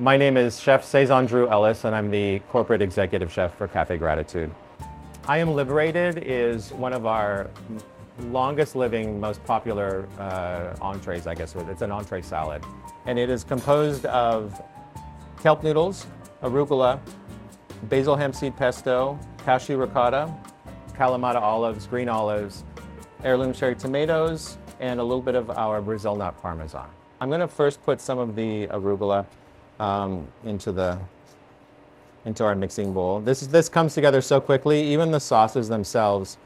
My name is Chef Seizan Dreux Ellis, and I'm the corporate executive chef for Cafe Gratitude. I Am Liberated is one of our longest living, most popular uh, entrees, I guess. It's an entree salad. And it is composed of kelp noodles, arugula, basil hemp seed pesto, cashew ricotta, Kalamata olives, green olives, heirloom cherry tomatoes, and a little bit of our Brazil nut parmesan. I'm going to first put some of the arugula um, into the into our mixing bowl. This this comes together so quickly. Even the sauces themselves.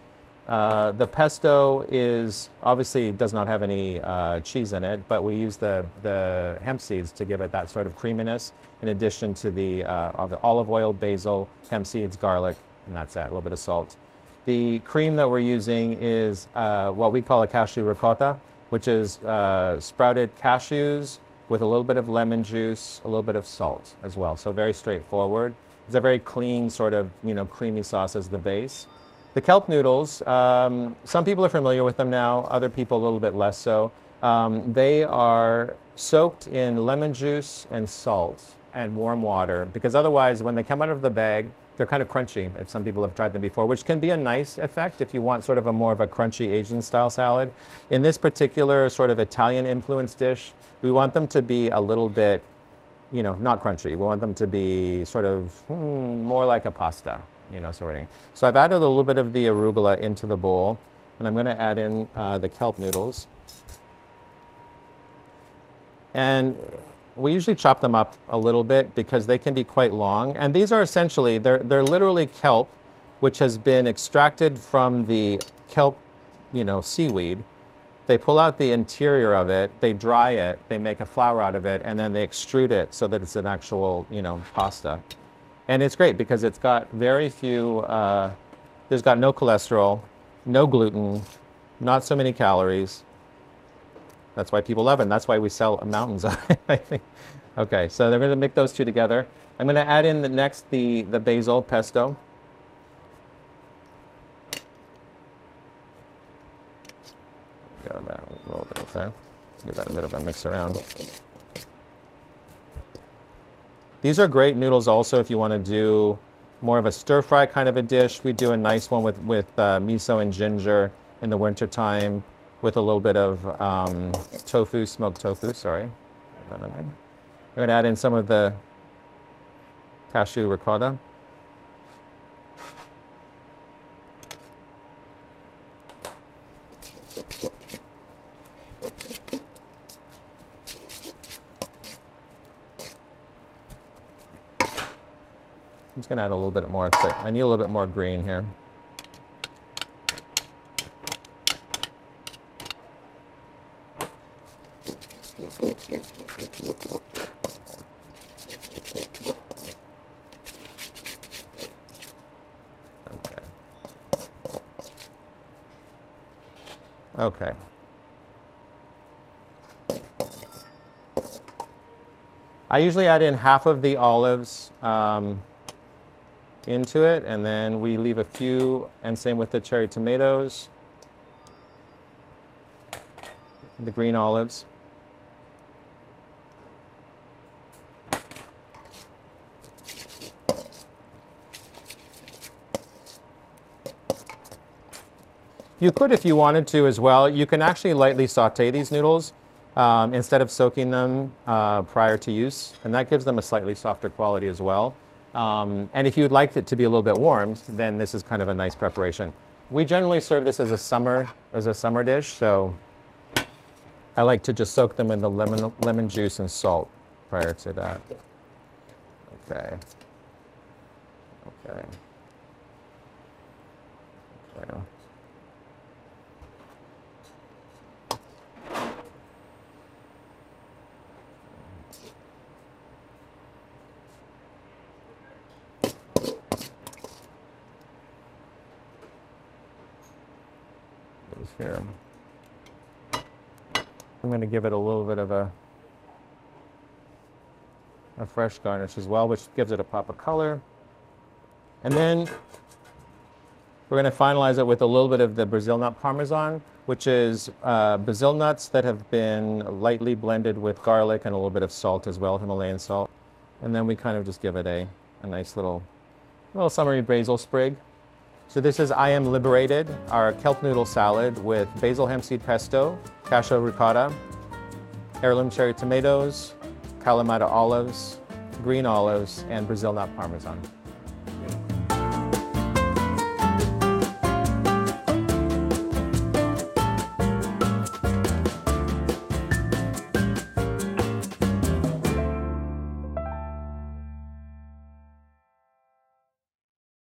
Uh, the pesto is obviously does not have any uh, cheese in it, but we use the the hemp seeds to give it that sort of creaminess. In addition to the, uh, the olive oil, basil, hemp seeds, garlic, and that's it. A little bit of salt. The cream that we're using is uh, what we call a cashew ricotta, which is uh, sprouted cashews with a little bit of lemon juice, a little bit of salt as well. So very straightforward. It's a very clean sort of you know creamy sauce as the base. The kelp noodles, um, some people are familiar with them now, other people a little bit less so. Um, they are soaked in lemon juice and salt and warm water because otherwise when they come out of the bag, they're kind of crunchy if some people have tried them before, which can be a nice effect if you want sort of a more of a crunchy Asian style salad. In this particular sort of Italian influenced dish, we want them to be a little bit, you know, not crunchy. We want them to be sort of hmm, more like a pasta, you know, sort of. So I've added a little bit of the arugula into the bowl, and I'm going to add in uh, the kelp noodles. And we usually chop them up a little bit because they can be quite long. And these are essentially, they're, they're literally kelp, which has been extracted from the kelp, you know, seaweed. They pull out the interior of it, they dry it, they make a flour out of it, and then they extrude it so that it's an actual, you know, pasta. And it's great because it's got very few, uh, there's got no cholesterol, no gluten, not so many calories, that's why people love it. And that's why we sell mountains I think. Okay, so they're going to mix those two together. I'm going to add in the next the, the basil pesto. Got that a little bit of that. Give that a bit of a mix around. These are great noodles also if you want to do more of a stir fry kind of a dish. We do a nice one with, with uh, miso and ginger in the wintertime with a little bit of um, tofu, smoked tofu, sorry. We're going to add in some of the cashew ricotta. I'm just going to add a little bit more. I need a little bit more green here. Okay. Okay. I usually add in half of the olives um, into it, and then we leave a few, and same with the cherry tomatoes, the green olives. You could, if you wanted to as well, you can actually lightly saute these noodles um, instead of soaking them uh, prior to use, and that gives them a slightly softer quality as well. Um, and if you'd like it to be a little bit warmed, then this is kind of a nice preparation. We generally serve this as a summer as a summer dish, so I like to just soak them in the lemon lemon juice and salt prior to that. Okay. Okay. okay. Here. I'm going to give it a little bit of a, a fresh garnish as well, which gives it a pop of color. And then we're going to finalize it with a little bit of the Brazil nut parmesan, which is uh, Brazil nuts that have been lightly blended with garlic and a little bit of salt as well, Himalayan salt. And then we kind of just give it a, a nice little, little summery basil sprig. So this is I Am Liberated, our kelp noodle salad with basil hemp seed pesto, cashew ricotta, heirloom cherry tomatoes, Kalamata olives, green olives, and Brazil nut parmesan.